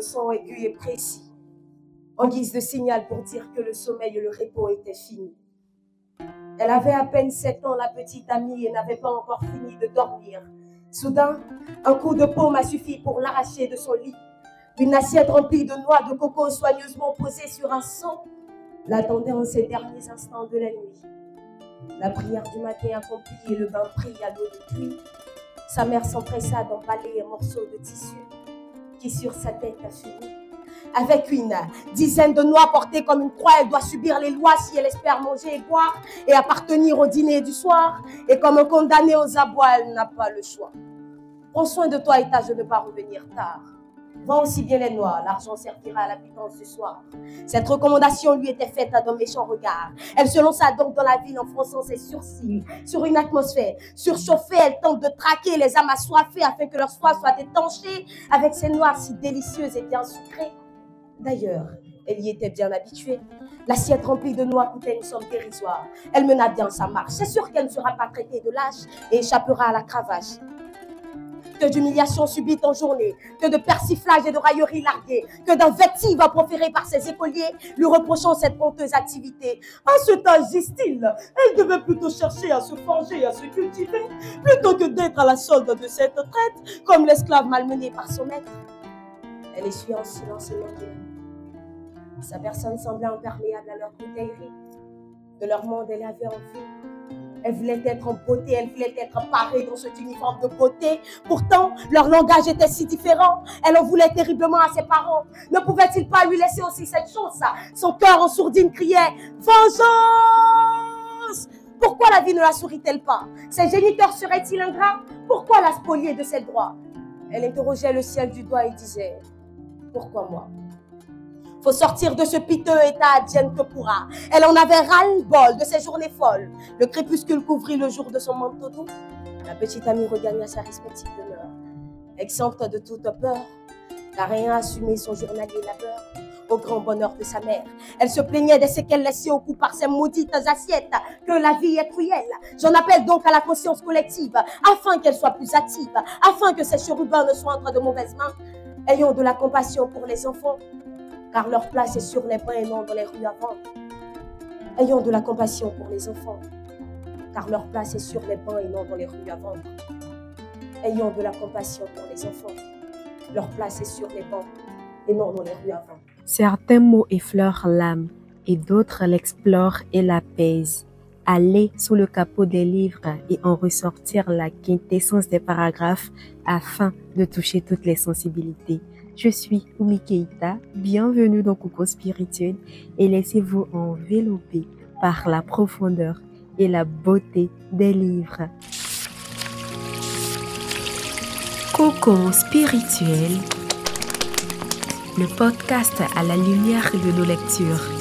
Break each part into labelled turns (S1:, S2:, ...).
S1: son aigu et précis, en guise de signal pour dire que le sommeil et le repos étaient finis. Elle avait à peine sept ans, la petite amie, et n'avait pas encore fini de dormir. Soudain, un coup de paume a suffi pour l'arracher de son lit. Une assiette remplie de noix de coco soigneusement posée sur un son l'attendait en ces derniers instants de la nuit. La prière du matin accomplie et le bain pris à l'eau de pluie, sa mère s'empressa d'emballer un morceau de tissu qui sur sa tête a subi. Avec une dizaine de noix portées comme une croix, elle doit subir les lois si elle espère manger et boire et appartenir au dîner du soir. Et comme condamnée aux abois, elle n'a pas le choix. Prends soin de toi Etta, je ne ne pas revenir tard. Vends aussi bien les noix, l'argent servira à l'habitant ce soir. Cette recommandation lui était faite à d'un méchant regard. Elle se lança donc dans la ville en fronçant ses sourcils sur une atmosphère. Surchauffée, elle tente de traquer les âmes assoiffées afin que leur soif soit étanché avec ces noix si délicieuses et bien sucrées. D'ailleurs, elle y était bien habituée. L'assiette remplie de noix coûtait une somme dérisoire. Elle mena bien sa marche. C'est sûr qu'elle ne sera pas traitée de lâche et échappera à la cravache que d'humiliations subites en journée, que de persiflage et de raillerie larguées, que d'invectives proférées par ses écoliers lui reprochant cette honteuse activité. À ce âge, disent-ils, elle devait plutôt chercher à se forger à se cultiver, plutôt que d'être à la solde de cette traite, comme l'esclave malmené par son maître. Elle essuyait en silence et Sa personne semblait imperméable à leur bouteillerie. De leur monde, elle avait envie elle voulait être en beauté, elle voulait être parée dans cet uniforme de beauté. Pourtant, leur langage était si différent. Elle en voulait terriblement à ses parents. Ne pouvait-il pas lui laisser aussi cette chose Son cœur en sourdine criait Vengeance Pourquoi la vie ne la sourit-elle pas Ses géniteurs seraient-ils ingrats Pourquoi la spolier de ses droits Elle interrogeait le ciel du doigt et disait Pourquoi moi faut sortir de ce piteux état, Jane que pourra. Elle en avait ras-le-bol de ses journées folles. Le crépuscule couvrit le jour de son manteau doux. La petite amie regagna sa respective demeure. Exempte de toute peur, car rien assumé son journalier labeur au grand bonheur de sa mère. Elle se plaignait de ce qu'elle laissait au cou par ses maudites assiettes, que la vie est cruelle. J'en appelle donc à la conscience collective, afin qu'elle soit plus active, afin que ces chérubins ne soient entre de mauvaises mains. Ayons de la compassion pour les enfants, car leur place est sur les bancs et non dans les rues avant. Ayons de la compassion pour les enfants, car leur place est sur les bancs et non dans les rues à vendre. Ayons de la compassion pour les enfants, leur place est sur les bancs et non dans les rues à vendre.
S2: Certains mots effleurent l'âme et d'autres l'explorent et l'apaisent. Aller sous le capot des livres et en ressortir la quintessence des paragraphes afin de toucher toutes les sensibilités. Je suis Umi bienvenue dans Coco Spirituel et laissez-vous envelopper par la profondeur et la beauté des livres.
S3: Coco spirituel, le podcast à la lumière de nos lectures.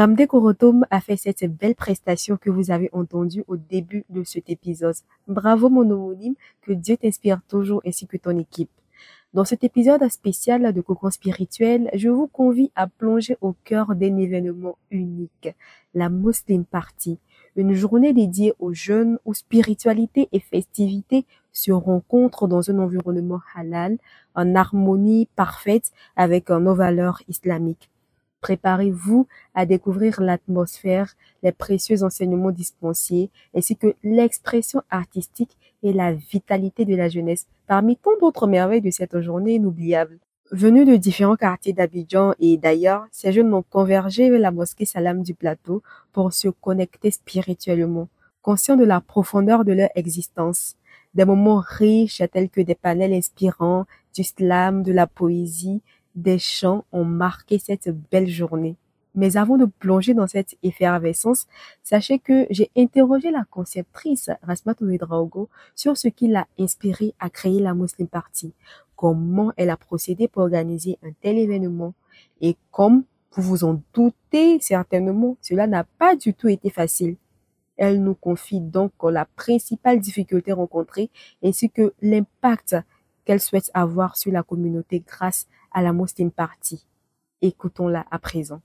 S2: Ramde Korotom a fait cette belle prestation que vous avez entendue au début de cet épisode. Bravo mon homonyme, que Dieu t'inspire toujours ainsi que ton équipe. Dans cet épisode spécial de Cocon Spirituel, je vous convie à plonger au cœur d'un événement unique, la Muslim Party, une journée dédiée aux jeunes où spiritualité et festivité se rencontrent dans un environnement halal, en harmonie parfaite avec nos valeurs islamiques. Préparez-vous à découvrir l'atmosphère, les précieux enseignements dispensés, ainsi que l'expression artistique et la vitalité de la jeunesse, parmi tant d'autres merveilles de cette journée inoubliable. Venus de différents quartiers d'Abidjan et d'ailleurs, ces jeunes ont convergé vers la mosquée Salam du plateau pour se connecter spirituellement, conscients de la profondeur de leur existence. Des moments riches tels que des panels inspirants, du slam, de la poésie, des chants ont marqué cette belle journée. Mais avant de plonger dans cette effervescence, sachez que j'ai interrogé la conceptrice Rasmatou Draogo sur ce qui l'a inspirée à créer la Muslim Party, comment elle a procédé pour organiser un tel événement. Et comme vous vous en doutez certainement, cela n'a pas du tout été facile. Elle nous confie donc la principale difficulté rencontrée ainsi que l'impact qu'elle souhaite avoir sur la communauté grâce à la Muslim Party. Écoutons-la à présent.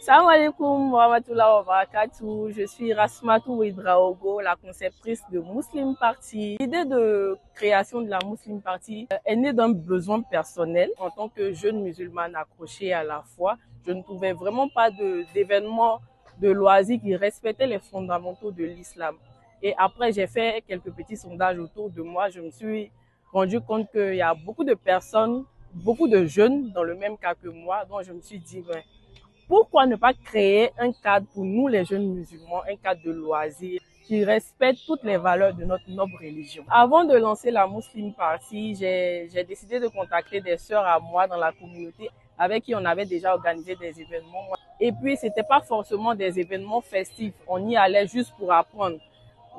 S4: Salam alaikum wa Je suis Rasmatou Idraogo, la conceptrice de Muslim Party. L'idée de création de la Muslim Party est euh, née d'un besoin personnel. En tant que jeune musulmane accrochée à la foi, je ne trouvais vraiment pas d'événements de, de loisirs qui respectaient les fondamentaux de l'islam. Et après, j'ai fait quelques petits sondages autour de moi. Je me suis rendu compte qu'il y a beaucoup de personnes beaucoup de jeunes dans le même cas que moi, dont je me suis dit, ben, pourquoi ne pas créer un cadre pour nous les jeunes musulmans, un cadre de loisirs qui respecte toutes les valeurs de notre noble religion. Avant de lancer la Muslim Party, j'ai décidé de contacter des sœurs à moi dans la communauté avec qui on avait déjà organisé des événements. Et puis, c'était pas forcément des événements festifs. On y allait juste pour apprendre.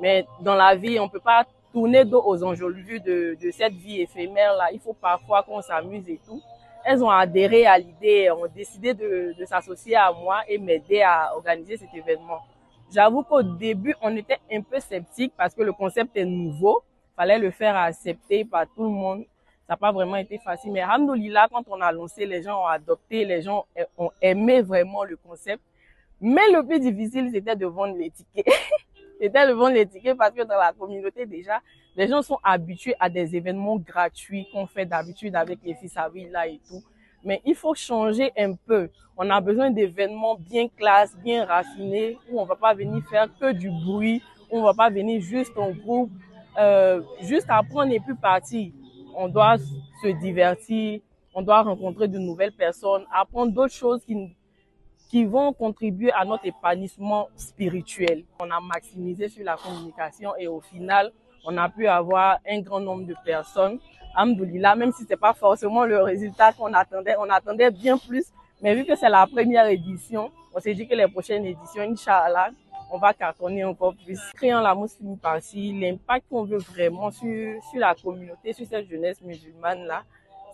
S4: Mais dans la vie, on peut pas tourner dos aux enjeux de, de cette vie éphémère-là. Il faut parfois qu'on s'amuse et tout. Elles ont adhéré à l'idée, ont décidé de, de s'associer à moi et m'aider à organiser cet événement. J'avoue qu'au début, on était un peu sceptique parce que le concept est nouveau. Fallait le faire accepter par tout le monde. Ça n'a pas vraiment été facile. Mais là quand on a lancé, les gens ont adopté, les gens ont aimé vraiment le concept. Mais le plus difficile, c'était de vendre les tickets. Et le bon les parce que dans la communauté, déjà, les gens sont habitués à des événements gratuits qu'on fait d'habitude avec les fils à vie là et tout. Mais il faut changer un peu. On a besoin d'événements bien classe, bien raffinés, où on va pas venir faire que du bruit, où on va pas venir juste en groupe, euh, juste apprendre et puis partir. On doit se divertir, on doit rencontrer de nouvelles personnes, apprendre d'autres choses qui qui vont contribuer à notre épanouissement spirituel. On a maximisé sur la communication et au final, on a pu avoir un grand nombre de personnes. Amdoulila, même si ce c'est pas forcément le résultat qu'on attendait, on attendait bien plus. Mais vu que c'est la première édition, on s'est dit que les prochaines éditions, Inch'Allah, on va cartonner encore plus. Créant la mosquée partie, l'impact qu'on veut vraiment sur, sur la communauté, sur cette jeunesse musulmane-là,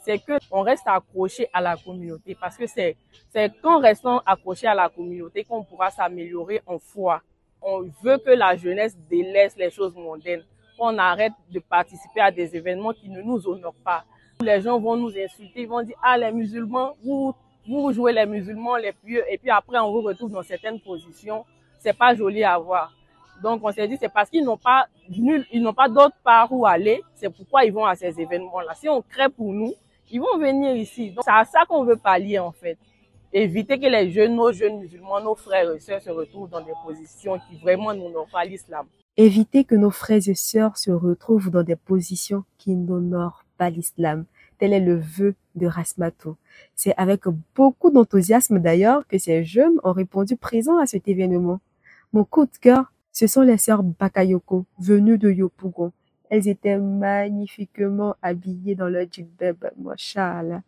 S4: c'est que on reste accroché à la communauté parce que c'est c'est restant accroché à la communauté qu'on pourra s'améliorer en foi. On veut que la jeunesse délaisse les choses mondaines, qu'on arrête de participer à des événements qui ne nous honorent pas. Les gens vont nous insulter, ils vont dire ah les musulmans, vous vous jouez les musulmans, les pieux, et puis après on vous retrouve dans certaines positions. C'est pas joli à voir. Donc on s'est dit c'est parce qu'ils n'ont pas nul, ils n'ont pas d'autre part où aller, c'est pourquoi ils vont à ces événements là. Si on crée pour nous, ils vont venir ici. c'est à ça qu'on veut pallier, en fait. Éviter que les jeunes, nos jeunes musulmans, nos frères et sœurs se retrouvent dans des positions qui vraiment n'honorent pas l'islam.
S2: Éviter que nos frères et sœurs se retrouvent dans des positions qui n'honorent pas l'islam. Tel est le vœu de Rasmato. C'est avec beaucoup d'enthousiasme d'ailleurs que ces jeunes ont répondu présents à cet événement. Mon coup de cœur, ce sont les sœurs Bakayoko, venues de Yopougon, elles étaient magnifiquement habillées dans leur Moi, moshal.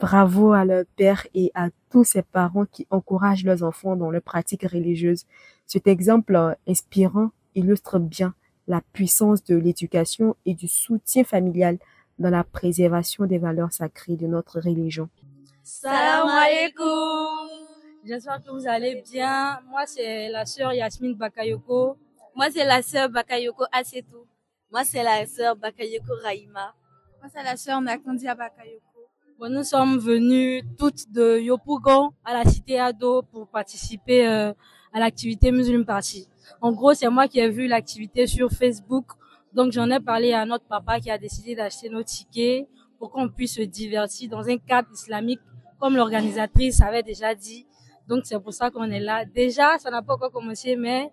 S2: Bravo à leur père et à tous ses parents qui encouragent leurs enfants dans leur pratique religieuse. Cet exemple inspirant illustre bien la puissance de l'éducation et du soutien familial dans la préservation des valeurs sacrées de notre religion.
S5: Salam alaikum. J'espère que vous allez bien. Moi, c'est la sœur Yasmine Bakayoko.
S6: Moi, c'est la sœur Bakayoko tout
S7: moi, c'est la sœur Bakayoko Raima.
S8: Moi, c'est la sœur Nakondia Bakayoko.
S9: Bon, nous sommes venus toutes de Yopougon à la cité Ado pour participer euh, à l'activité musulmane Party. En gros, c'est moi qui ai vu l'activité sur Facebook. Donc, j'en ai parlé à notre papa qui a décidé d'acheter nos tickets pour qu'on puisse se divertir dans un cadre islamique, comme l'organisatrice avait déjà dit. Donc, c'est pour ça qu'on est là. Déjà, ça n'a pas encore commencé, mais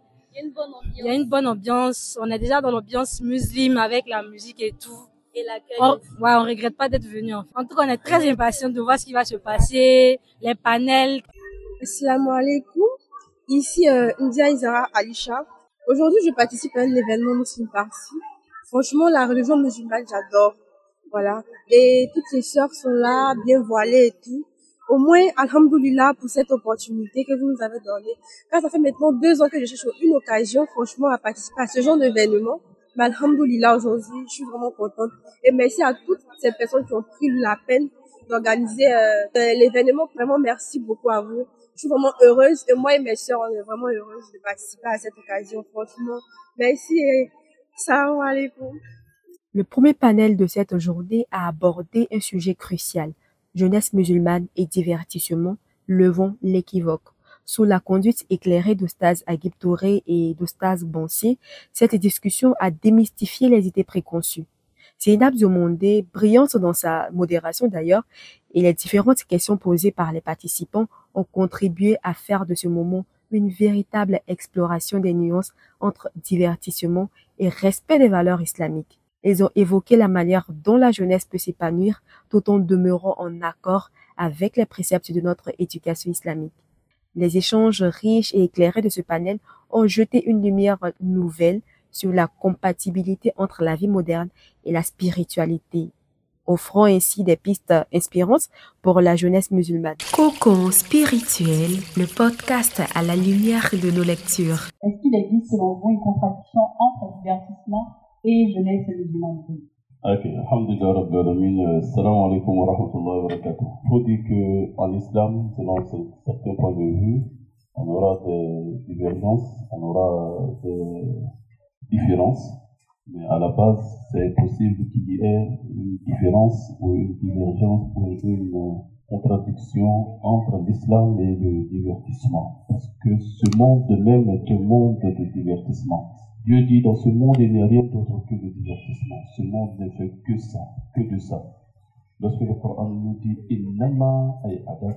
S9: il y a une bonne ambiance. On est déjà dans l'ambiance musulmane avec la musique et tout. Et On, ouais, on regrette pas d'être venu. En, tout cas, on est très impatients de voir ce qui va se passer, les panels.
S10: Assalamu alaikum. Ici euh, India Isara Alisha. Aujourd'hui, je participe à un événement Muslim Franchement, la religion musulmane, j'adore. Voilà. Et toutes les sœurs sont là, bien voilées et tout au moins, alhamdoulilah, pour cette opportunité que vous nous avez donnée. Car ça fait maintenant deux ans que je cherche une occasion, franchement, à participer à ce genre d'événement. Mais alhamdoulilah, aujourd'hui, je suis vraiment contente. Et merci à toutes ces personnes qui ont pris la peine d'organiser euh, euh, l'événement. Vraiment, merci beaucoup à vous. Je suis vraiment heureuse. Et moi et mes soeurs, on est vraiment heureuses de participer à cette occasion, franchement. Merci et salam alaikum.
S2: Le premier panel de cette journée a abordé un sujet crucial – Jeunesse musulmane et divertissement, levant l'équivoque. Sous la conduite éclairée d'Ostas Aguib et d'Oustaz Bonsier, cette discussion a démystifié les idées préconçues. au monde brillante dans sa modération d'ailleurs, et les différentes questions posées par les participants ont contribué à faire de ce moment une véritable exploration des nuances entre divertissement et respect des valeurs islamiques. Ils ont évoqué la manière dont la jeunesse peut s'épanouir tout en demeurant en accord avec les préceptes de notre éducation islamique. Les échanges riches et éclairés de ce panel ont jeté une lumière nouvelle sur la compatibilité entre la vie moderne et la spiritualité, offrant ainsi des pistes inspirantes pour la jeunesse musulmane.
S3: Coco spirituel, le podcast à la lumière de nos lectures.
S11: Est-ce qu'il existe une contradiction entre divertissement et à vous.
S12: Ok, alhamdulillah Rabbil Alamin, euh, salam alaikum wa rahmatullahi wa barakatuh. Il faut dire qu'en islam, selon certains points de vue, on aura des divergences, on aura des différences, mais à la base, c'est possible qu'il y ait une différence ou une divergence ou une contradiction entre l'islam et le divertissement. Parce que ce monde même est un monde de divertissement. Dieu dit dans ce monde, il n'y a rien d'autre que le divertissement. Ce monde ne fait que ça, que de ça. Lorsque le Coran nous dit Innama n'y a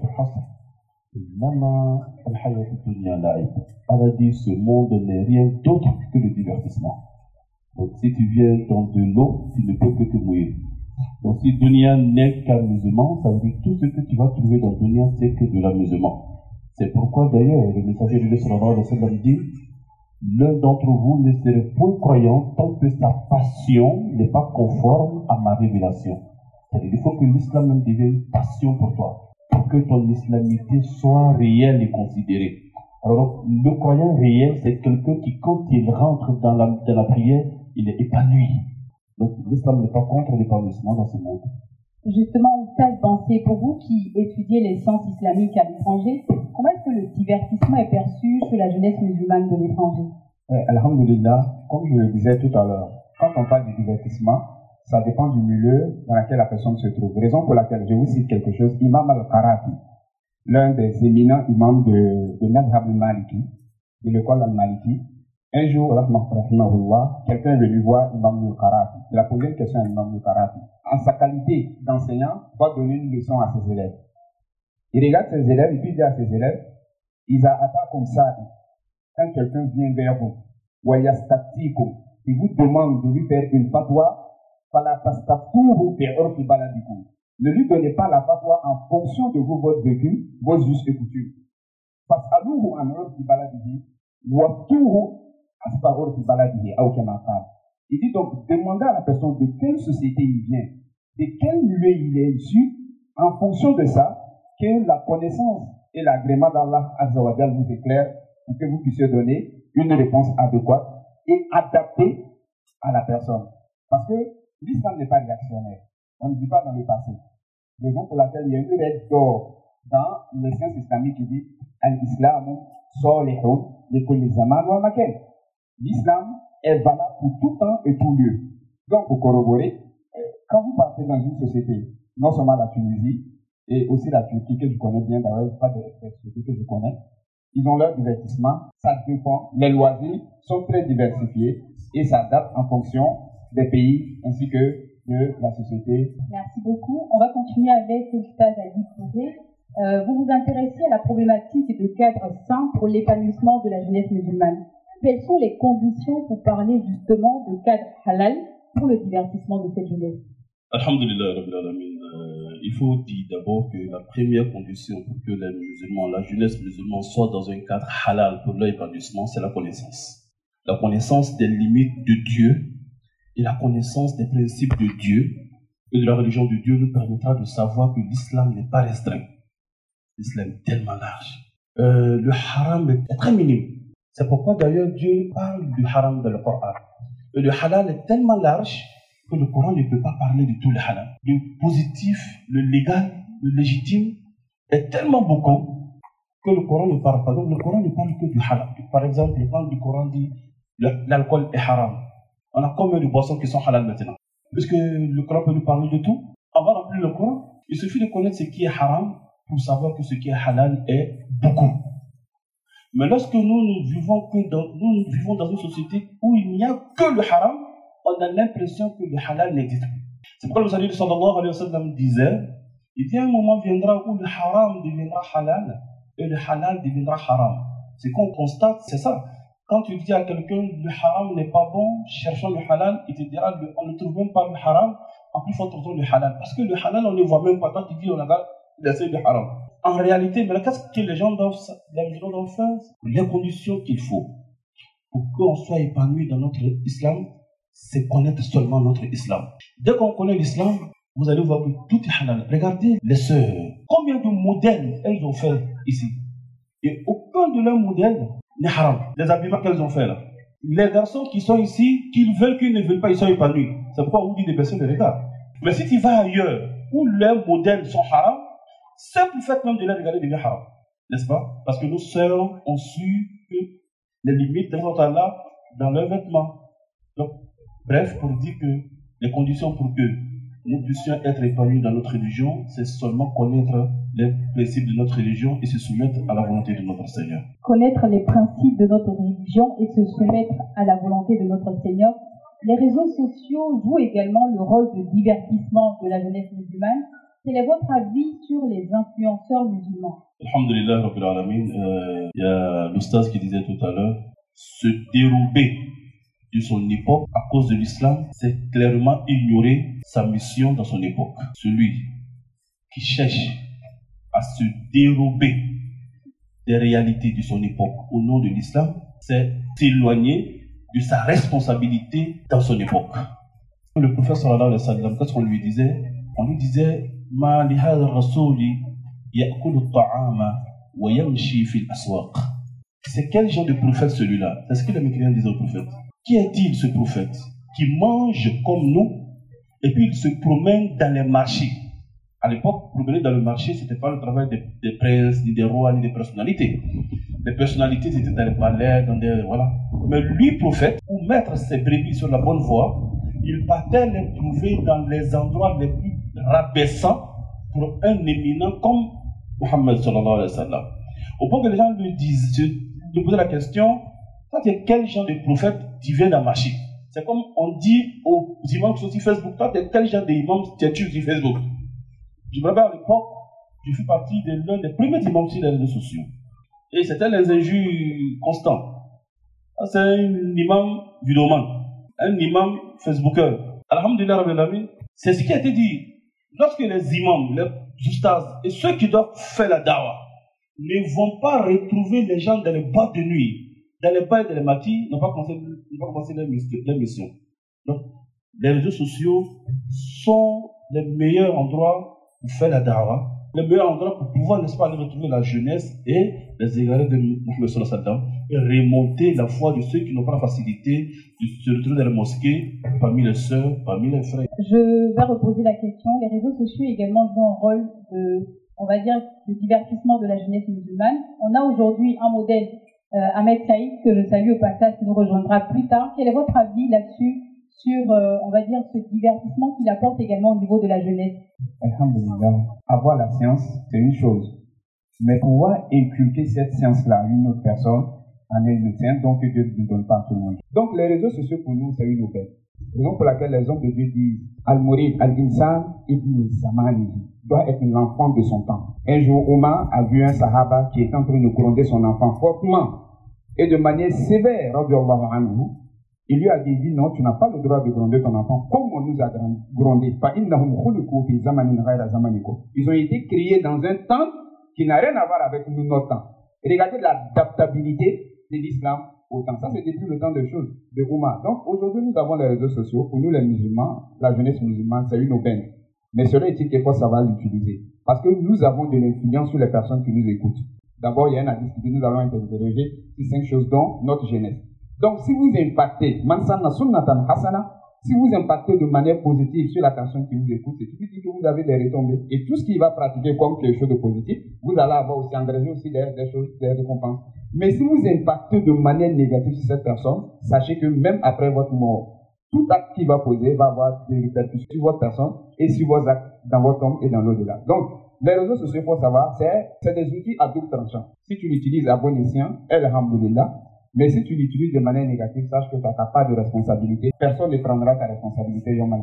S12: al hayat dunya Allah dit ce monde n'est rien d'autre que le divertissement. Donc si tu viens dans de l'eau, tu ne peux que te mouiller. Donc si dunya n'est qu'amusement, ça veut dire tout ce que tu vas trouver dans dunya, c'est que de l'amusement. C'est pourquoi d'ailleurs le messager de l'Islam dit L'un d'entre vous ne serait point croyant tant que sa passion n'est pas conforme à ma révélation. C'est-à-dire qu'il faut que l'islam devient devienne une passion pour toi, pour que ton islamité soit réelle et considérée. Alors, le croyant réel, c'est quelqu'un qui, quand il rentre dans la, dans la prière, il est épanoui. Donc, l'islam n'est pas contre l'épanouissement dans ce monde.
S13: Justement, telle Pensée, pour vous qui étudiez les sciences islamiques à l'étranger, Comment est-ce que le divertissement est perçu chez la jeunesse musulmane de l'étranger eh,
S12: Alhamdulillah, comme je le disais tout à l'heure, quand on parle de divertissement, ça dépend du milieu dans lequel la personne se trouve. Raison pour laquelle je vous cite quelque chose, Imam al-Qarafi, l'un des éminents imams de, de al-Maliki, de l'école al-Maliki, un jour, quelqu'un est venu voir Imam al Karati. Il a question à Imam al-Qarafi. En sa qualité d'enseignant, va donner une leçon à ses élèves. Il regarde ses élèves il dit à ses élèves, ils a pas comme ça, quand quelqu'un vient vers vous, il vous demande de lui faire une patois, baladico. ne lui donnez pas la patois en fonction de vos votre vécu, vos justes et coutumes. Il dit donc, demandez à la personne de quelle société il vient, de quel lieu il est issu, en fonction de ça, que la connaissance et l'agrément d'Allah Azawajal vous éclaire, pour que vous puissiez donner une réponse adéquate et adaptée à la personne. Parce que l'islam n'est pas réactionnaire. On ne vit pas dans le passé. Raison pour laquelle il y a une règle d'or dans les sciences islamiques qui dit Al-Islam sort les L'islam est valable pour tout temps et tout lieu. Donc, pour corroborer, euh, quand vous partez dans une société, non seulement la Tunisie, et aussi la Turquie que je connais bien, d'ailleurs, pas de Turquie que je connais. Ils ont leur divertissement, ça Les loisirs sont très diversifiés et s'adaptent en fonction des pays ainsi que de la société.
S13: Merci beaucoup. On va continuer avec Elstaz à Euh, vous vous intéressez à la problématique de cadre sain pour l'épanouissement de la jeunesse musulmane. Quelles sont les conditions pour parler justement de cadre halal pour le divertissement de cette jeunesse
S12: Alhamdulillah, il faut dire d'abord que la première condition pour que les musulmans, la jeunesse musulmane soit dans un cadre halal pour leur épanouissement, c'est la connaissance. La connaissance des limites de Dieu et la connaissance des principes de Dieu et de la religion de Dieu nous permettra de savoir que l'islam n'est pas restreint. L'islam est tellement large. Euh, le haram est très minime. C'est pourquoi d'ailleurs Dieu parle du haram dans le Coran. le halal est tellement large que le Coran ne peut pas parler de tous les halal. Le positif, le légal, le légitime est tellement beaucoup que le Coran ne parle pas. Donc le Coran ne parle que du halal. Par exemple, le parle du Coran dit l'alcool est haram. On a combien de boissons qui sont halal maintenant que le Coran peut nous parler de tout. Avant d'appeler le Coran, il suffit de connaître ce qui est haram pour savoir que ce qui est halal est beaucoup. Mais lorsque nous vivons que dans, nous vivons dans une société où il n'y a que le haram, on a l'impression que le halal n'existe plus. C'est pourquoi le Salut sallallahu alayhi wa sallam disait Il y a un moment viendra où le haram deviendra halal et le halal deviendra haram. C'est qu'on constate, c'est ça. Quand tu dis à quelqu'un le haram n'est pas bon, cherchons le halal, il te dira on ne trouve même pas le haram, en plus faut trouver le halal. Parce que le halal, on ne le voit même pas. Quand tu dis on a laissé le haram. En réalité, mais qu'est-ce que les gens doivent, doivent faire Les conditions qu'il faut pour qu'on soit épanoui dans notre islam, c'est connaître seulement notre islam. Dès qu'on connaît l'islam, vous allez voir que tout est halal. Regardez les sœurs. Combien de modèles elles ont fait ici Et aucun de leurs modèles n'est haram. Les habillements qu'elles ont fait là. Les garçons qui sont ici, qu'ils veulent, qu'ils ne veulent pas, ils sont épanouis. C'est pourquoi on dit des personnes de regard Mais si tu vas ailleurs où leurs modèles sont haram, simple fait même de les regarder devient haram. N'est-ce pas Parce que nos sœurs ont su que les limites sont là dans leurs vêtements. Donc, Bref, pour dire que les conditions pour que nous puissions être épanouis dans notre religion, c'est seulement connaître les principes de notre religion et se soumettre à la volonté de notre Seigneur.
S13: Connaître les principes de notre religion et se soumettre à la volonté de notre Seigneur. Les réseaux sociaux jouent également le rôle de divertissement de la jeunesse musulmane. Quel est votre avis sur les influenceurs musulmans
S12: Alhamdulillah, euh, il y a l'Oustaz qui disait tout à l'heure, se dérober de son époque à cause de l'islam c'est clairement ignorer sa mission dans son époque. Celui qui cherche à se dérober des réalités de son époque au nom de l'islam, c'est s'éloigner de sa responsabilité dans son époque. Le prophète sallallahu alayhi qu'est-ce qu'on lui disait On lui disait Ma wa C'est quel genre de prophète celui-là C'est ce que les mécréants disaient au prophète. Qui est-il ce prophète qui mange comme nous et puis il se promène dans les marchés À l'époque, promener dans le marché, ce n'était pas le travail des, princes, ni des rois, ni des personnalités. Les personnalités étaient dans les palais, dans des. Voilà. Mais lui, prophète, pour mettre ses brebis sur la bonne voie, il partait les trouver dans les endroits les plus rabaissants pour un éminent comme Mohammed alayhi wa Au point que les gens lui disent, je lui la question, y a quel genre de prophète divin à marcher C'est comme on dit aux imams sur Facebook, toi, t'es quel genre d'imam têtu sur Facebook Je me rappelle à l'époque, je fais partie de l'un des premiers imams sur les réseaux sociaux. Et c'était les injures constantes. C'est un imam vidéo-man, un imam Facebooker. Alhamdulillah, c'est ce qui a été dit. Lorsque les imams, les ustas et ceux qui doivent faire la dawa ne vont pas retrouver les gens dans les boîtes de nuit, dans les et les n'ont pas commencé, leur, mission. Donc, les réseaux sociaux sont les meilleurs endroits pour faire la dara, les meilleurs endroits pour pouvoir, n'est-ce pas, aller retrouver la jeunesse et les égarés de Satan et remonter la foi de ceux qui n'ont pas la facilité de se retrouver dans les mosquées, parmi les sœurs, parmi les frères.
S13: Je vais reposer la question. Les réseaux sociaux également jouent un rôle de on va dire, le divertissement de la jeunesse musulmane. On a aujourd'hui un modèle euh, Ahmed Saïd, que je salue au passage, qui nous rejoindra plus tard. Quel est votre avis là-dessus sur, euh, on va dire, ce divertissement qu'il apporte également au niveau de la jeunesse.
S12: Alhamdulillah, avoir la science, c'est une chose. Mais pouvoir inculquer cette science-là à une autre personne en est une science, donc Dieu ne donne pas à tout le monde. Donc les réseaux sociaux pour nous, c'est une nouvelle. Raison pour laquelle les hommes de Dieu disent Al-Mourid, Al-Insan, Ibn Samani doit être enfant de son temps. Un jour, Omar a vu un sahaba qui est en train de gronder son enfant fortement et de manière sévère, il lui a dit, non, tu n'as pas le droit de gronder ton enfant comme on nous a grondé. Ils ont été créés dans un temps qui n'a rien à voir avec nous, notre temps. regardez l'adaptabilité de l'islam au temps. Ça, c'était depuis le temps des choses de Ouma. Donc, aujourd'hui, nous avons les réseaux sociaux. Pour nous, les musulmans, la jeunesse musulmane, c'est une aubaine. Mais cela est-il quelquefois ça va l'utiliser Parce que nous avons de l'influence sur les personnes qui nous écoutent. D'abord, il y a un indice dit nous allons interroger sur cinq choses dont notre jeunesse. Donc, si vous impactez, si vous impactez de manière positive sur la personne qui vous écoute, c'est tout que vous avez des retombées. Et tout ce qu'il va pratiquer comme quelque chose de positif, vous allez avoir aussi engagé aussi des, des choses, des récompenses. Mais si vous impactez de manière négative sur cette personne, sachez que même après votre mort, tout acte qui va poser va avoir des répercussions sur votre personne et sur vos actes dans votre homme et dans l'au-delà. Donc, les réseaux sociaux, il faut savoir, c'est des outils à double tranchant. Si tu l'utilises à bon escient, là. mais si tu l'utilises de manière négative, sache que tu pas de responsabilité. Personne ne prendra ta responsabilité, Yom al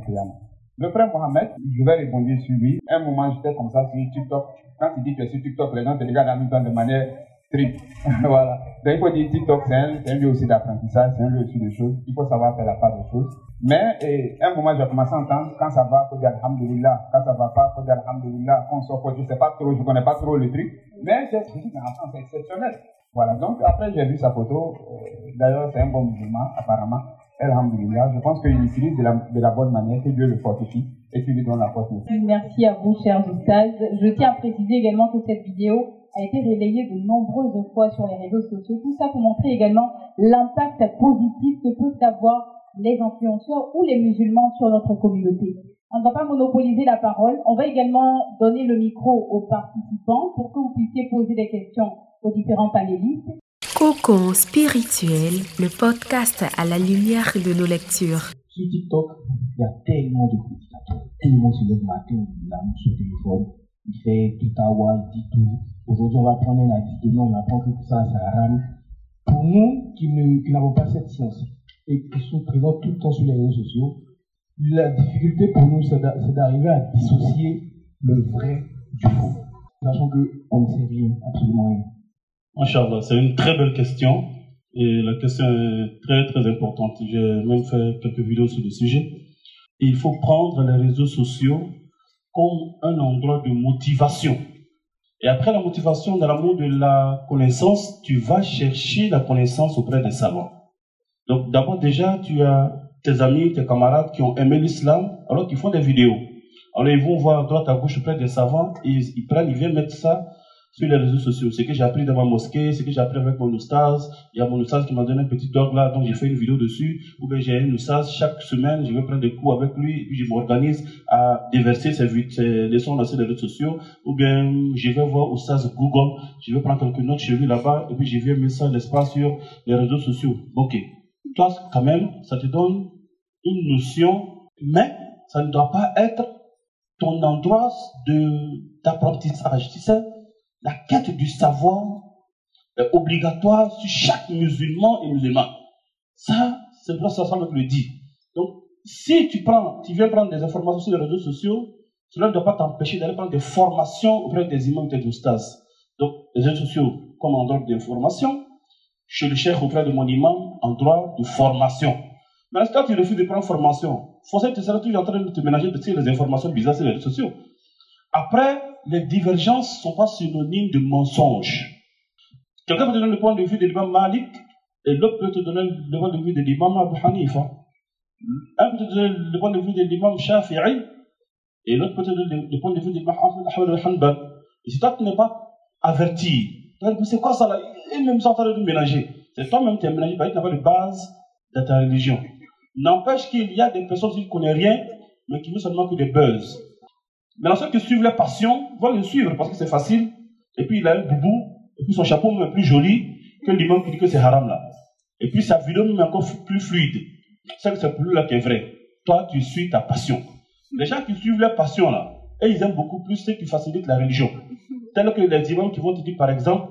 S12: Le frère Mohamed, je vais rebondir sur lui. Un moment, j'étais comme ça sur TikTok. Quand il dit que sur TikTok, les gens te regardent en même de manière voilà. Donc, il faut dire TikTok, c'est un, lieu aussi d'apprentissage, c'est un lieu aussi de choses. Il faut savoir faire la part de choses. Mais, un moment, j'ai commencé à entendre, quand ça va, faut dire Alhamdulillah. Quand ça va pas, faut dire Alhamdulillah. Quand on sort, je sais pas trop, je connais pas trop le truc. Mais, c'est une mais enfin, c'est exceptionnel. Voilà. Donc, après, j'ai vu sa photo. Euh, d'ailleurs, c'est un bon mouvement, apparemment. Alhamdulillah. Je pense qu'il l'utilise de la, bonne manière, que Dieu le fortifie et qu'il lui donne la force.
S13: Merci à vous, chers Oustaz. Je tiens à préciser également que cette vidéo a été relayé de nombreuses fois sur les réseaux sociaux. Tout ça pour montrer également l'impact positif que peuvent avoir les influenceurs ou les musulmans sur notre communauté. On ne va pas monopoliser la parole. On va également donner le micro aux participants pour que vous puissiez poser des questions aux différents panélistes.
S3: Coco spirituel, le podcast à la lumière de nos lectures.
S12: Sur TikTok, il y a tellement de tellement le matin, sur téléphone il fait tout à il dit tout. Aujourd'hui, on va prendre un avis, demain, on apprend que tout ça, ça rame. Pour nous qui n'avons pas cette science et qui sont présents tout le temps sur les réseaux sociaux, la difficulté pour nous, c'est d'arriver à dissocier le vrai du faux, sachant qu'on ne sait rien, absolument rien. Inch'Allah, c'est une très belle question et la question est très très importante. J'ai même fait quelques vidéos sur le sujet. Il faut prendre les réseaux sociaux comme un endroit de motivation. Et après la motivation, dans l'amour de la connaissance, tu vas chercher la connaissance auprès des savants. Donc d'abord déjà, tu as tes amis, tes camarades qui ont aimé l'islam, alors qu'ils font des vidéos. Alors ils vont voir droite, à gauche, auprès des savants, et ils, ils prennent, ils viennent mettre ça sur les réseaux sociaux, ce que j'ai appris dans ma mosquée, ce que j'ai appris avec mon oustaz. Il y a mon oustaz qui m'a donné un petit dog là, donc j'ai fait une vidéo dessus. Ou bien j'ai un oustaz, chaque semaine, je vais prendre des cours avec lui, puis je m'organise à déverser ses, ses leçons dans les réseaux sociaux. Ou bien je vais voir oustaz Google, je vais prendre quelques notes chez lui là-bas, et puis je vais mettre ça l'espace sur les réseaux sociaux. Ok. Toi, quand même, ça te donne une notion, mais ça ne doit pas être ton endroit d'apprentissage, tu sais la quête du savoir est obligatoire sur chaque musulman et musulman. Ça, c'est le prophète qui le dit. Donc, si tu prends, tu viens prendre des informations sur les réseaux sociaux, cela ne doit pas t'empêcher d'aller prendre des formations auprès des imams et des Donc, les réseaux sociaux comme endroit de formation, chez le auprès de mon imam, endroit de formation. Mais quand tu refuses de prendre formation, forcément, tu seras toujours en train de te ménager de les informations bizarres sur les réseaux sociaux. Après, les divergences ne sont pas synonymes de mensonges. Quelqu'un peut te donner le point de vue de l'imam Malik, et l'autre peut te donner le point de vue de l'imam Abu Hanifa. Un peut te donner le point de vue de l'imam Shafi'i, et l'autre peut te donner le point de vue de l'imam Ahmed al-Hanbal. Et si toi, tu n'es pas averti, c'est quoi ça là Et même sans en train de mélanger. C'est toi-même qui es mélangé, parce que tu n'as pas de base de ta religion. N'empêche qu'il y a des personnes qui ne connaissent rien, mais qui ne seulement que des buzz. Mais la seule qui suivent leur passion vont le suivre parce que c'est facile. Et puis il a un boubou, et puis son chapeau est plus joli que l'imam qui dit que c'est haram là. Et puis sa vidéo me est encore plus fluide. C'est que c'est pour là qui est vrai. Toi, tu suis ta passion. Les gens qui suivent leur passion là, et ils aiment beaucoup plus ceux qui facilitent la religion. Tel que les imams qui vont te dire par exemple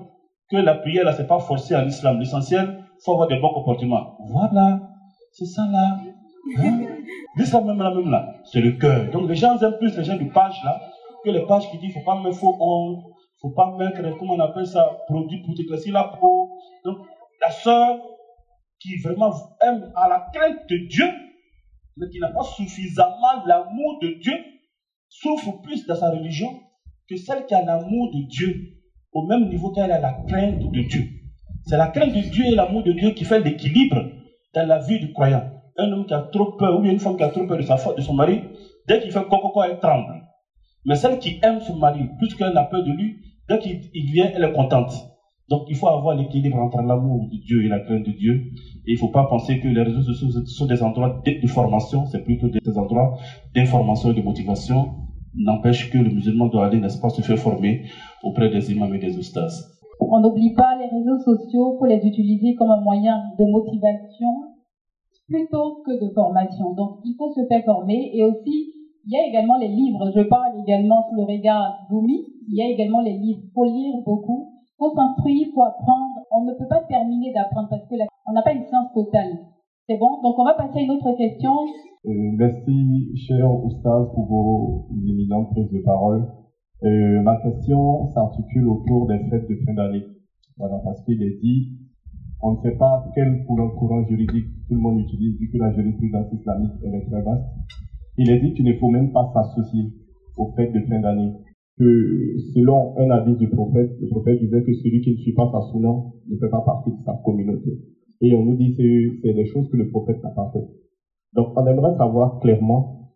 S12: que la prière là, c'est pas forcé en islam. L'essentiel, faut avoir des bons comportements. Voilà, c'est ça là. Dis ça même là, même là, c'est le cœur. Donc les gens aiment plus les gens de page là que les pages qui disent faut pas mettre faux ongles, faut pas mettre, comment on appelle ça, produit pour déclasser la peau. Donc la sœur qui vraiment aime à la crainte de Dieu, mais qui n'a pas suffisamment l'amour de Dieu, souffre plus dans sa religion que celle qui a l'amour de Dieu au même niveau qu'elle a la crainte de Dieu. C'est la crainte de Dieu et l'amour de Dieu qui fait l'équilibre dans la vie du croyant un homme qui a trop peur, ou une femme qui a trop peur de, sa, de son mari, dès qu'il fait coco, elle tremble. Mais celle qui aime son mari, plus qu'elle n'a peur de lui, dès qu'il vient, elle est contente. Donc il faut avoir l'équilibre entre l'amour de Dieu et la crainte de Dieu. Et il ne faut pas penser que les réseaux sociaux sont des endroits de formation, c'est plutôt des endroits d'information et de motivation. N'empêche que le musulman doit aller, n'est-ce pas, se faire former auprès des imams et des oustas.
S13: On n'oublie pas les réseaux sociaux pour les utiliser comme un moyen de motivation plutôt que de formation. Donc il faut se faire former. et aussi il y a également les livres. Je parle également sous le regard d'Oumi. Il y a également les livres. Il faut lire beaucoup. Il faut s'instruire, il faut apprendre. On ne peut pas terminer d'apprendre parce que on n'a pas une science totale. C'est bon Donc on va passer à une autre question.
S12: Euh, merci, cher Oustaz, pour vos éminentes prises de parole. Euh, ma question s'articule autour des fêtes de fin d'année. Voilà, parce qu'il est dit, on ne sait pas quel courant juridique tout le monde utilise, vu que la jurisprudence islamique est très vaste, il est dit qu'il ne faut même pas s'associer aux fait de fin d'année. Que selon un avis du prophète, le prophète disait que celui qui ne suit pas sa sunna ne fait pas partie de sa communauté. Et on nous dit que c'est des choses que le prophète n'a pas faites. Donc on aimerait savoir clairement.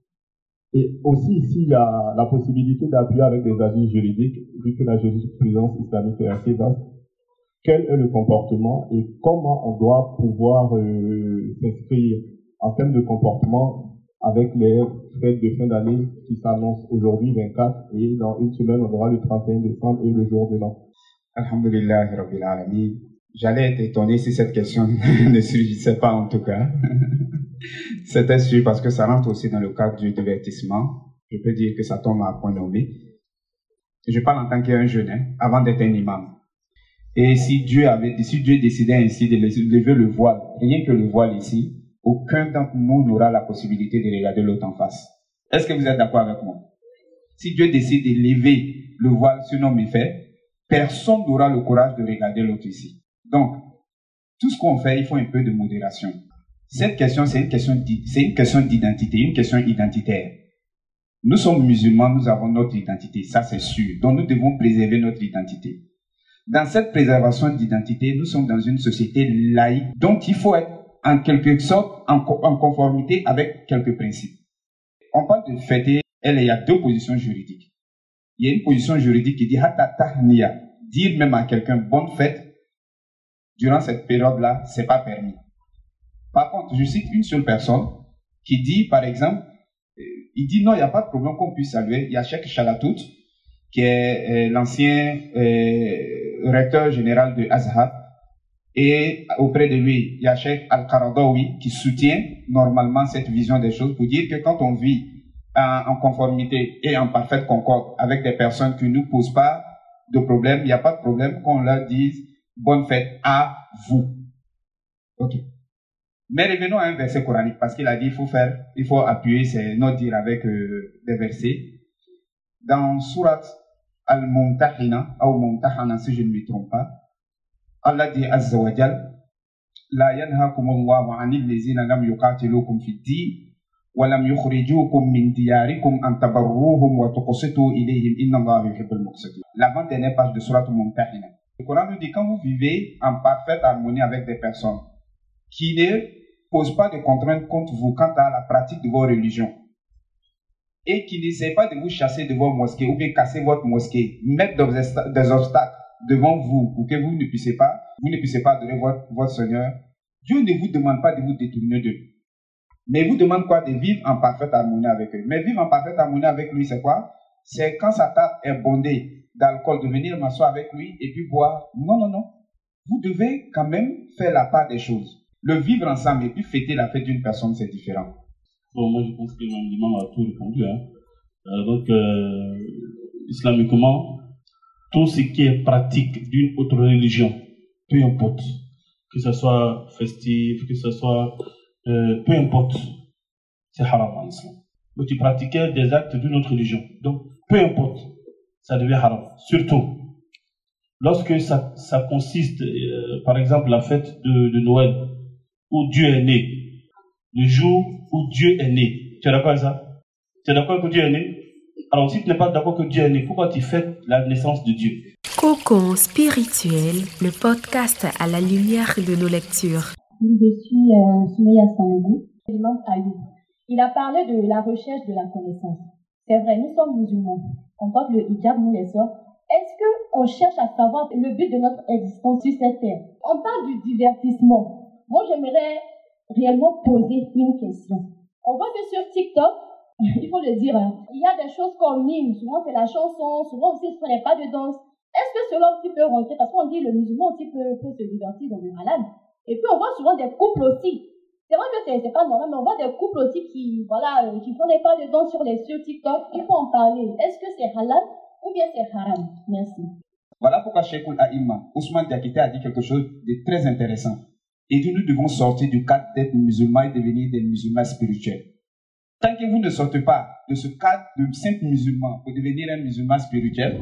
S12: Et aussi s'il y a la possibilité d'appuyer avec des avis juridiques, vu que la jurisprudence islamique est assez vaste quel est le comportement et comment on doit pouvoir euh, s'inscrire en termes de comportement avec les fêtes de fin d'année qui s'annoncent aujourd'hui 24 et dans une semaine on aura le 31 décembre et le jour de l'an.
S14: Alhamdulillah, J'allais être étonné si cette question ne surgissait pas en tout cas. C'était sûr parce que ça rentre aussi dans le cadre du divertissement. Je peux dire que ça tombe à point nommé. Je parle en tant qu'un jeune, hein, avant d'être un imam. Et si Dieu avait, Dieu décidait ainsi de lever le voile, rien que le voile ici, aucun d'entre nous n'aura la possibilité de regarder l'autre en face. Est-ce que vous êtes d'accord avec moi? Si Dieu décide de lever le voile sur nos méfaits, personne n'aura le courage de regarder l'autre ici. Donc, tout ce qu'on fait, il faut un peu de modération. Cette question, c'est une question, c'est une question d'identité, une question identitaire. Nous sommes musulmans, nous avons notre identité, ça c'est sûr. Donc nous devons préserver notre identité. Dans cette préservation d'identité, nous sommes dans une société laïque donc il faut être en quelque sorte en, conformité avec quelques principes. On parle de fêter, elle, il y a deux positions juridiques. Il y a une position juridique qui dit dire même à quelqu'un bonne fête durant cette période-là, c'est pas permis. Par contre, je cite une seule personne qui dit, par exemple, euh, il dit non, il n'y a pas de problème qu'on puisse saluer. Il y a Cheikh Chalatout, qui est euh, l'ancien euh, recteur général de Azhar. Et auprès de lui, il y a Cheikh Al-Qaradawi qui soutient normalement cette vision des choses pour dire que quand on vit en, conformité et en parfaite concorde avec des personnes qui ne nous posent pas de problème, il n'y a pas de problème qu'on leur dise bonne fête à vous. OK. Mais revenons à un verset coranique parce qu'il a dit il faut faire, il faut appuyer ses notes dire avec euh, des versets. Dans Sourate Al-Mumtahina, ou Mumtahana, si je ne me trompe pas, Allah dit Azza wa Jal, لا ينهاكم الله عن الذين لم يقاتلوكم في الدين ولم يخرجوكم من دياركم أن تبروهم ilayhim إليهم إن الله يحب La lavant page de Surat Mumtahina. Le Coran nous dit quand vous vivez en parfaite harmonie avec des personnes qui ne posent pas de contraintes contre vous quant à la pratique de vos religions, et qui n'essaie pas de vous chasser de vos mosquées ou bien casser votre mosquée, mettre des obstacles devant vous pour que vous ne puissiez pas, vous ne puissiez pas donner votre, Seigneur, Dieu ne vous demande pas de vous détourner d'eux. Mais il vous demande quoi De vivre en parfaite harmonie avec eux. Mais vivre en parfaite harmonie avec lui, c'est quoi C'est quand sa table est bondée d'alcool, de venir m'asseoir avec lui et puis boire. Non, non, non. Vous devez quand même faire la part des choses. Le vivre ensemble et puis fêter la fête d'une personne, c'est différent.
S12: Bon, moi, je pense que imam a tout répondu. Hein. Euh, donc, euh, islamiquement, tout ce qui est pratique d'une autre religion, peu importe, que ce soit festif, que ce soit. Euh, peu importe, c'est haram en islam. Mais tu pratiquais des actes d'une autre religion. Donc, peu importe, ça devient haram. Surtout, lorsque ça, ça consiste, par exemple, la fête de, de Noël, où Dieu est né, le jour où Dieu est né. Tu es d'accord avec ça Tu es d'accord que Dieu est né Alors si tu n'es pas d'accord que Dieu est né, pourquoi tu fêtes la naissance de Dieu
S3: Cocon spirituel, le podcast à la lumière de nos lectures. Je
S13: suis euh, Soumeya lui. Il a parlé de la recherche de la connaissance. C'est vrai, nous sommes musulmans. On parle de hijab, nous les soeurs. Est-ce qu'on cherche à savoir le but de notre existence sur cette terre On parle du divertissement. Moi, j'aimerais réellement poser une question. On voit que sur TikTok, il faut le dire, hein, il y a des choses qu'on mime. Souvent, c'est la chanson, souvent aussi, ce n'est pas de danse. Est-ce que cela aussi peut rentrer Parce qu'on dit le musulman aussi peut, se divertir dans le halal. Et puis, on voit souvent des couples aussi. C'est vrai que c'est pas normal, mais on voit des couples aussi qui, voilà, euh, qui font des pas de danse sur les sur TikTok. Il faut en parler. Est-ce que c'est halal ou bien c'est haram Merci.
S12: Voilà pourquoi Sheikh Aïma, Ousmane Diakité a dit quelque chose de très intéressant et nous devons sortir du cadre d'être musulmans et devenir des musulmans spirituels. Tant que vous ne sortez pas de ce cadre de simple musulman pour devenir un musulman spirituel,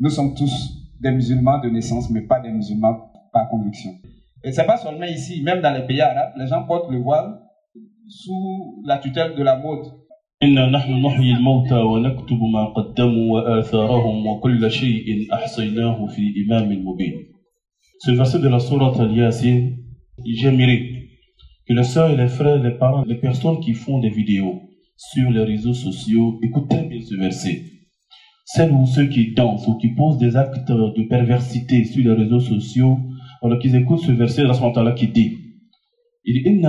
S12: nous sommes tous des musulmans de naissance, mais pas des musulmans par conviction. Et c'est pas seulement ici, même dans les pays arabes, les gens portent le voile sous la tutelle de la mode. Ce verset de la sourate Al-Yasin J'aimerais que les soeurs, les frères, les parents, les personnes qui font des vidéos sur les réseaux sociaux écoutent bien ce verset. Celles ou ceux qui dansent ou qui posent des actes de perversité sur les réseaux sociaux, alors qu'ils écoutent ce verset qui dit Il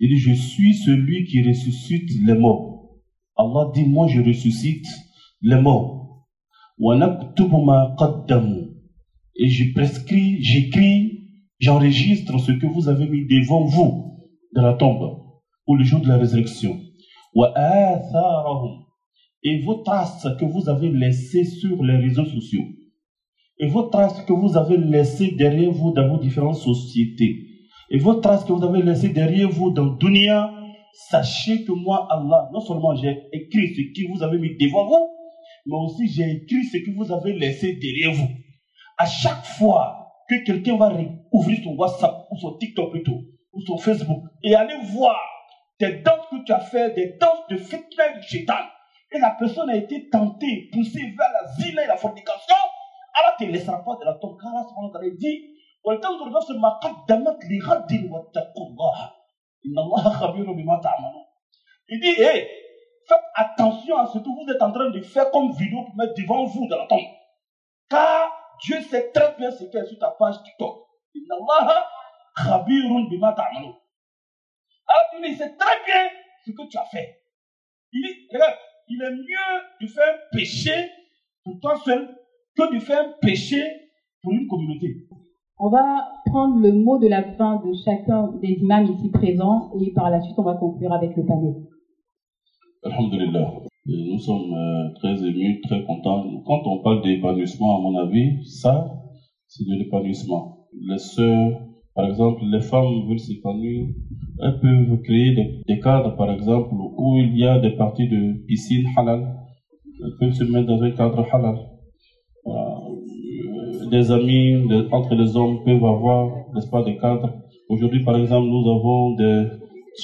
S12: dit Je suis celui qui ressuscite les morts. Allah dit Moi je ressuscite les morts. ma Et je prescris, j'écris J'enregistre ce que vous avez mis devant vous dans la tombe ou le jour de la résurrection. Et vos traces que vous avez laissées sur les réseaux sociaux. Et vos traces que vous avez laissées derrière vous dans vos différentes sociétés. Et vos traces que vous avez laissées derrière vous dans Dunia. Sachez que moi, Allah, non seulement j'ai écrit ce que vous avez mis devant vous, mais aussi j'ai écrit ce que vous avez laissé derrière vous. À chaque fois que quelqu'un va ouvrir son WhatsApp ou son TikTok plutôt, ou son Facebook, et aller voir des danses que tu as fait, des danses de fitness végétale. Et la personne a été tentée, poussée vers la zina et la fornication, alors tu ne laisseras pas de la tombe. Car à ce moment-là, il dit Il dit, hé, faites attention à ce que vous êtes en train de faire comme vidéo pour mettre devant vous dans la tombe. Car Dieu sait très bien ce qu'il y a sur ta page TikTok. Alors tu dis c'est très bien ce que tu as fait. Il dit, il est mieux de faire un péché pour toi seul que de faire un péché pour une communauté.
S13: On va prendre le mot de la fin de chacun des imams ici présents et par la suite on va conclure avec le panel.
S12: Alhamdulillah. Nous sommes euh, très émus, très contents. Quand on parle d'épanouissement, à mon avis, ça, c'est de l'épanouissement les sœurs, par exemple, les femmes veulent s'épanouir, elles peuvent créer des, cadres, par exemple, où il y a des parties de piscine halal. Elles peuvent se mettre dans un cadre halal. Euh, des amis entre les hommes peuvent avoir, n'est-ce pas, des cadres. Aujourd'hui, par exemple, nous avons des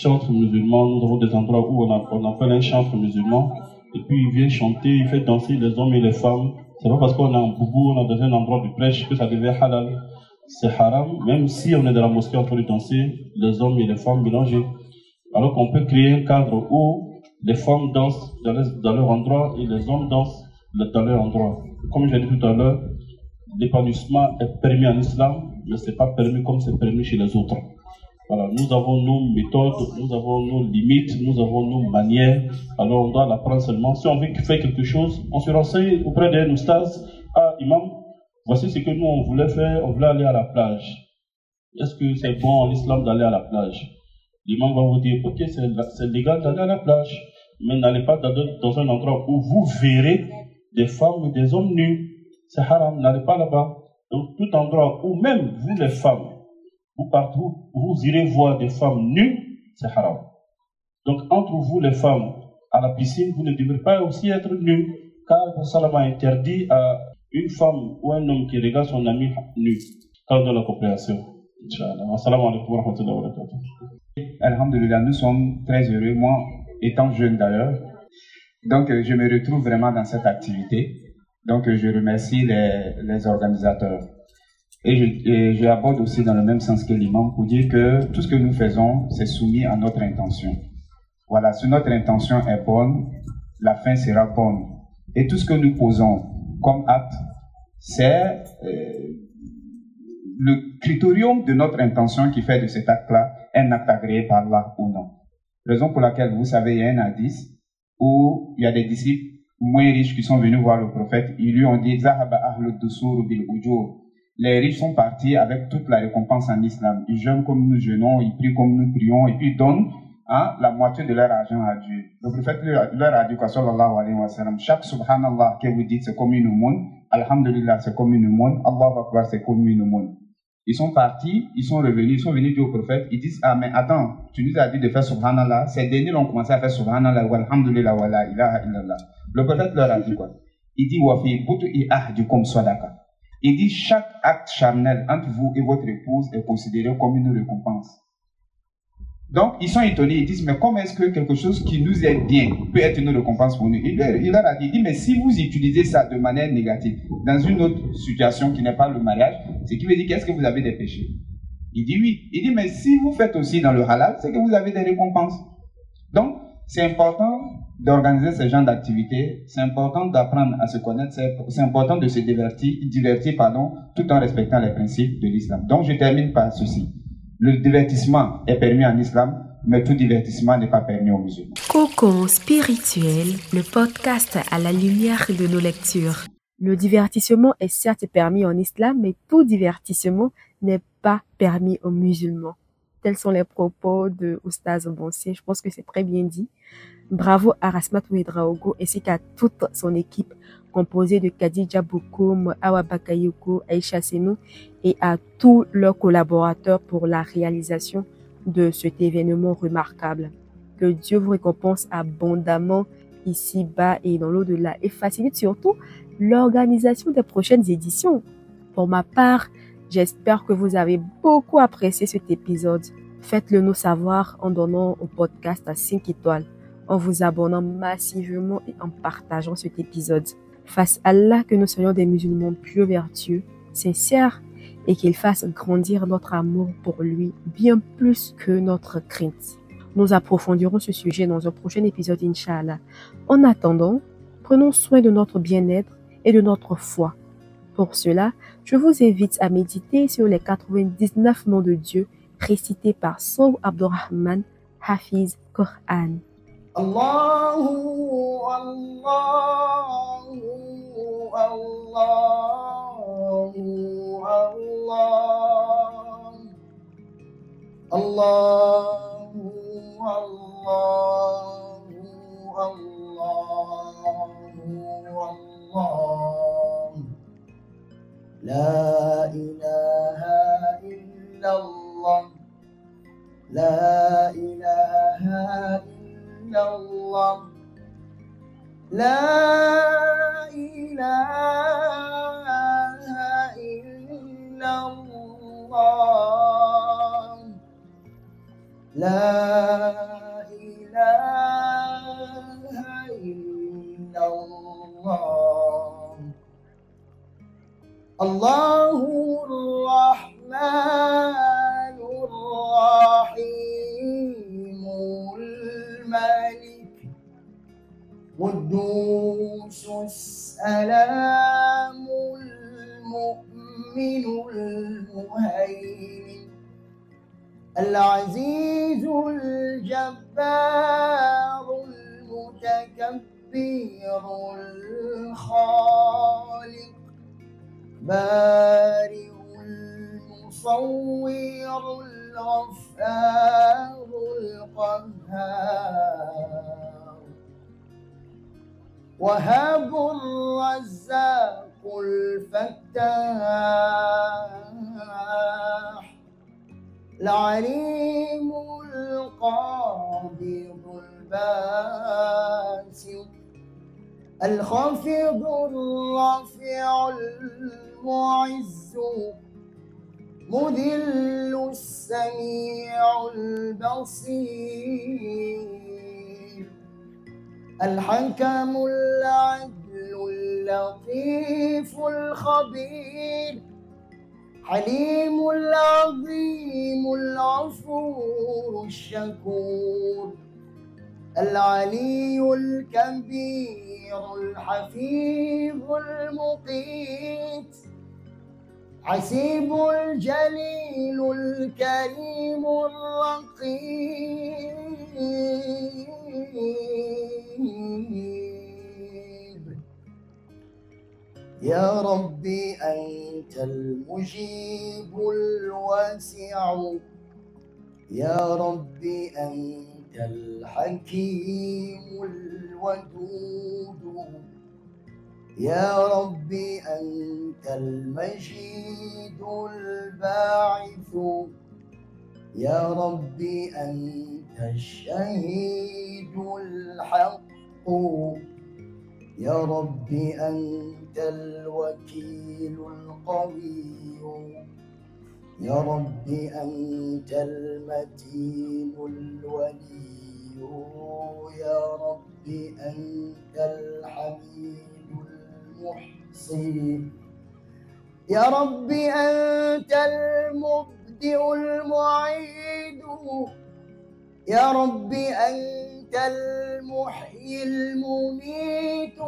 S12: chantres musulmans, nous avons des endroits où on, appelle un chantre musulman. Et puis, il vient chanter, il fait danser les hommes et les femmes. C'est pas parce qu'on est en boubou, on est dans un endroit de prêche que ça devient halal c'est haram, même si on est dans la mosquée, train de danser, les hommes et les femmes mélangés. Alors qu'on peut créer un cadre où les femmes dansent dans, leur endroit et les hommes dansent dans leur endroit. Comme j'ai dit tout à l'heure, l'épanouissement est permis en islam, mais ce n'est pas permis comme c'est permis chez les autres. Voilà, nous avons nos méthodes, nous avons nos limites, nous avons nos manières. Alors on doit l'apprendre seulement. Si on veut faire quelque chose, on se renseigne auprès d'un oustaz, à ah, imam, Voici ce que nous, on voulait faire, on voulait aller à la plage. Est-ce que c'est bon en islam d'aller à la plage L'imam va vous dire, ok, c'est légal d'aller à la plage, mais n'allez pas dans un endroit où vous verrez des femmes et des hommes nus. C'est haram, n'allez pas là-bas. Donc tout endroit où même vous les femmes, vous partout, vous irez voir des femmes nues, c'est haram. Donc entre vous les femmes à la piscine, vous ne devez pas aussi être nus, car m'a interdit à une femme ou un homme qui regarde son ami nu, quand dans la coopération. Inch'Allah. Assalamu alaikum wa rahmatullahi wa Alhamdulillah,
S14: nous sommes très heureux, moi étant jeune d'ailleurs. Donc euh, je me retrouve vraiment dans cette activité. Donc euh, je remercie les, organisateurs. Et je, aborde aussi dans le même sens que l'imam pour dire que tout ce que nous faisons, c'est soumis à notre intention. Voilà, si notre intention est bonne, la fin sera bonne. Et tout ce que nous posons, comme acte, c'est euh, le critérium de notre intention qui fait de cet acte-là un acte agréé par Allah ou non. Raison pour laquelle, vous savez, il y a un hadith où il y a des disciples moins riches qui sont venus voir le prophète. Ils lui ont dit, Zahaba bil Les riches sont partis avec toute la récompense en islam. Ils jeûnent comme nous jeûnons, ils prient comme nous prions, et puis donnent Hein, la moitié de leur argent à Dieu. Le prophète leur a dit quoi, sallallahu alayhi wa sallam, chaque subhanallah que vous dites, c'est comme une aumône, alhamdulillah, c'est comme une aumône, Allah va croire, c'est comme une aumône. Ils sont partis, ils sont revenus, ils sont venus dire au prophète, ils disent, ah mais attends, tu nous as dit de faire subhanallah, ces derniers ont commencé à faire subhanallah, wa alhamdulillah, wa la ilaha illallah. Le prophète leur a dit quoi Il dit, wa fi sadaqa. Il dit, chaque acte charnel entre vous et votre épouse est considéré comme une récompense. Donc, ils sont étonnés, ils disent, mais comment est-ce que quelque chose qui nous est bien peut être une récompense pour nous Il leur, a dit, mais si vous utilisez ça de manière négative, dans une autre situation qui n'est pas le mariage, c'est qui veut dire qu'est-ce que vous avez des péchés Il dit oui. Il dit, mais si vous faites aussi dans le halal, c'est que vous avez des récompenses. Donc, c'est important d'organiser ce genre d'activité, c'est important d'apprendre à se connaître, c'est important de se divertir, divertir pardon, tout en respectant les principes de l'islam. Donc, je termine par ceci. Le divertissement est permis en islam, mais tout divertissement n'est pas permis aux musulmans.
S3: Cocon spirituel, le podcast à la lumière de nos lectures.
S2: Le divertissement est certes permis en islam, mais tout divertissement n'est pas permis aux musulmans. Tels sont les propos de Oustaz Bancé. Je pense que c'est très bien dit. Bravo à Rasmat Ouedraogo ainsi qu'à toute son équipe composé de Khadija Boukoum, Awabakayoko, Aisha Senou et à tous leurs collaborateurs pour la réalisation de cet événement remarquable. Que Dieu vous récompense abondamment ici-bas et dans l'au-delà et facilite surtout l'organisation des prochaines éditions. Pour ma part, j'espère que vous avez beaucoup apprécié cet épisode. Faites-le nous savoir en donnant au podcast à 5 étoiles, en vous abonnant massivement et en partageant cet épisode. Fasse Allah que nous soyons des musulmans pieux, vertueux, sincères et qu'il fasse grandir notre amour pour lui bien plus que notre crainte. Nous approfondirons ce sujet dans un prochain épisode, Inch'Allah. En attendant, prenons soin de notre bien-être et de notre foi. Pour cela, je vous invite à méditer sur les 99 noms de Dieu récités par Saul Abdurrahman Hafiz Quran. الله الله الله
S15: الله الله الله الله الله لا إله إلا الله لا إله إلا الله لا يضل السميع البصير الحكم العدل اللطيف الخبير حليم العظيم العفور الشكور العلي الكبير الحفيظ المقيت عسيب الجليل الكريم الرقيب يا ربي أنت المجيب الواسع يا ربي أنت الحكيم الودود يا ربي أنت المجيد الباعث يا ربي أنت الشهيد الحق يا ربي أنت الوكيل القوي يا ربي أنت المتين الولي يا ربي أنت محصي يا رب أنت المبدئ المعيد يا رب أنت المحيي المميت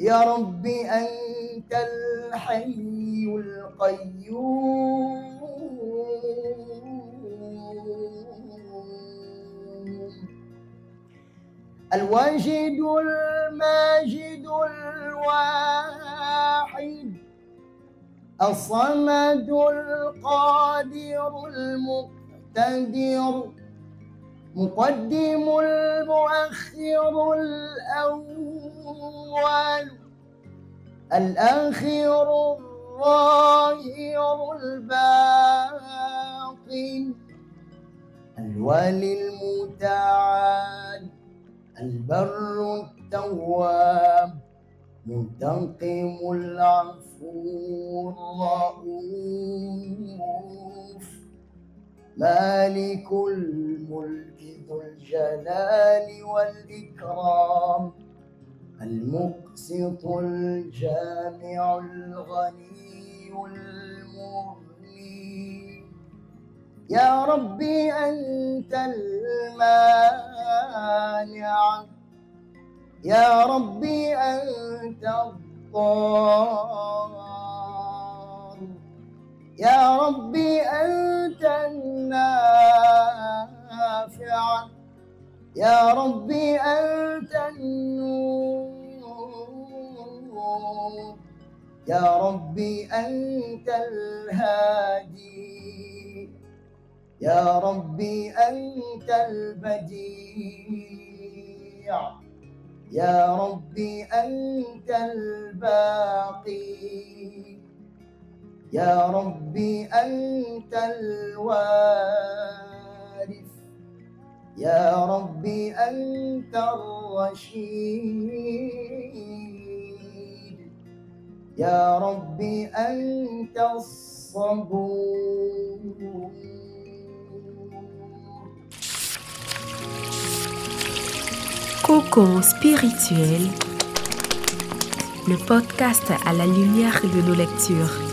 S15: يا رب أنت الحي القيوم الواجد الماجد الماجد الواحد الصمد القادر المقتدر مقدم المؤخر الأول الآخر الظاهر الباطن الولي المتعال البر التواب منتقم العفو الرؤوف مالك الملك ذو الجلال والإكرام المقسط الجامع الغني المغني يا ربي أنت المانع يا ربي أنت الضار يا ربي أنت النافع يا ربي أنت النور يا ربي أنت الهادي يا ربي أنت البديع يا ربي أنت الباقي يا ربي أنت الوارث يا ربي أنت الرشيد يا ربي أنت الصبور
S3: con spirituel, le podcast à la lumière de nos lectures.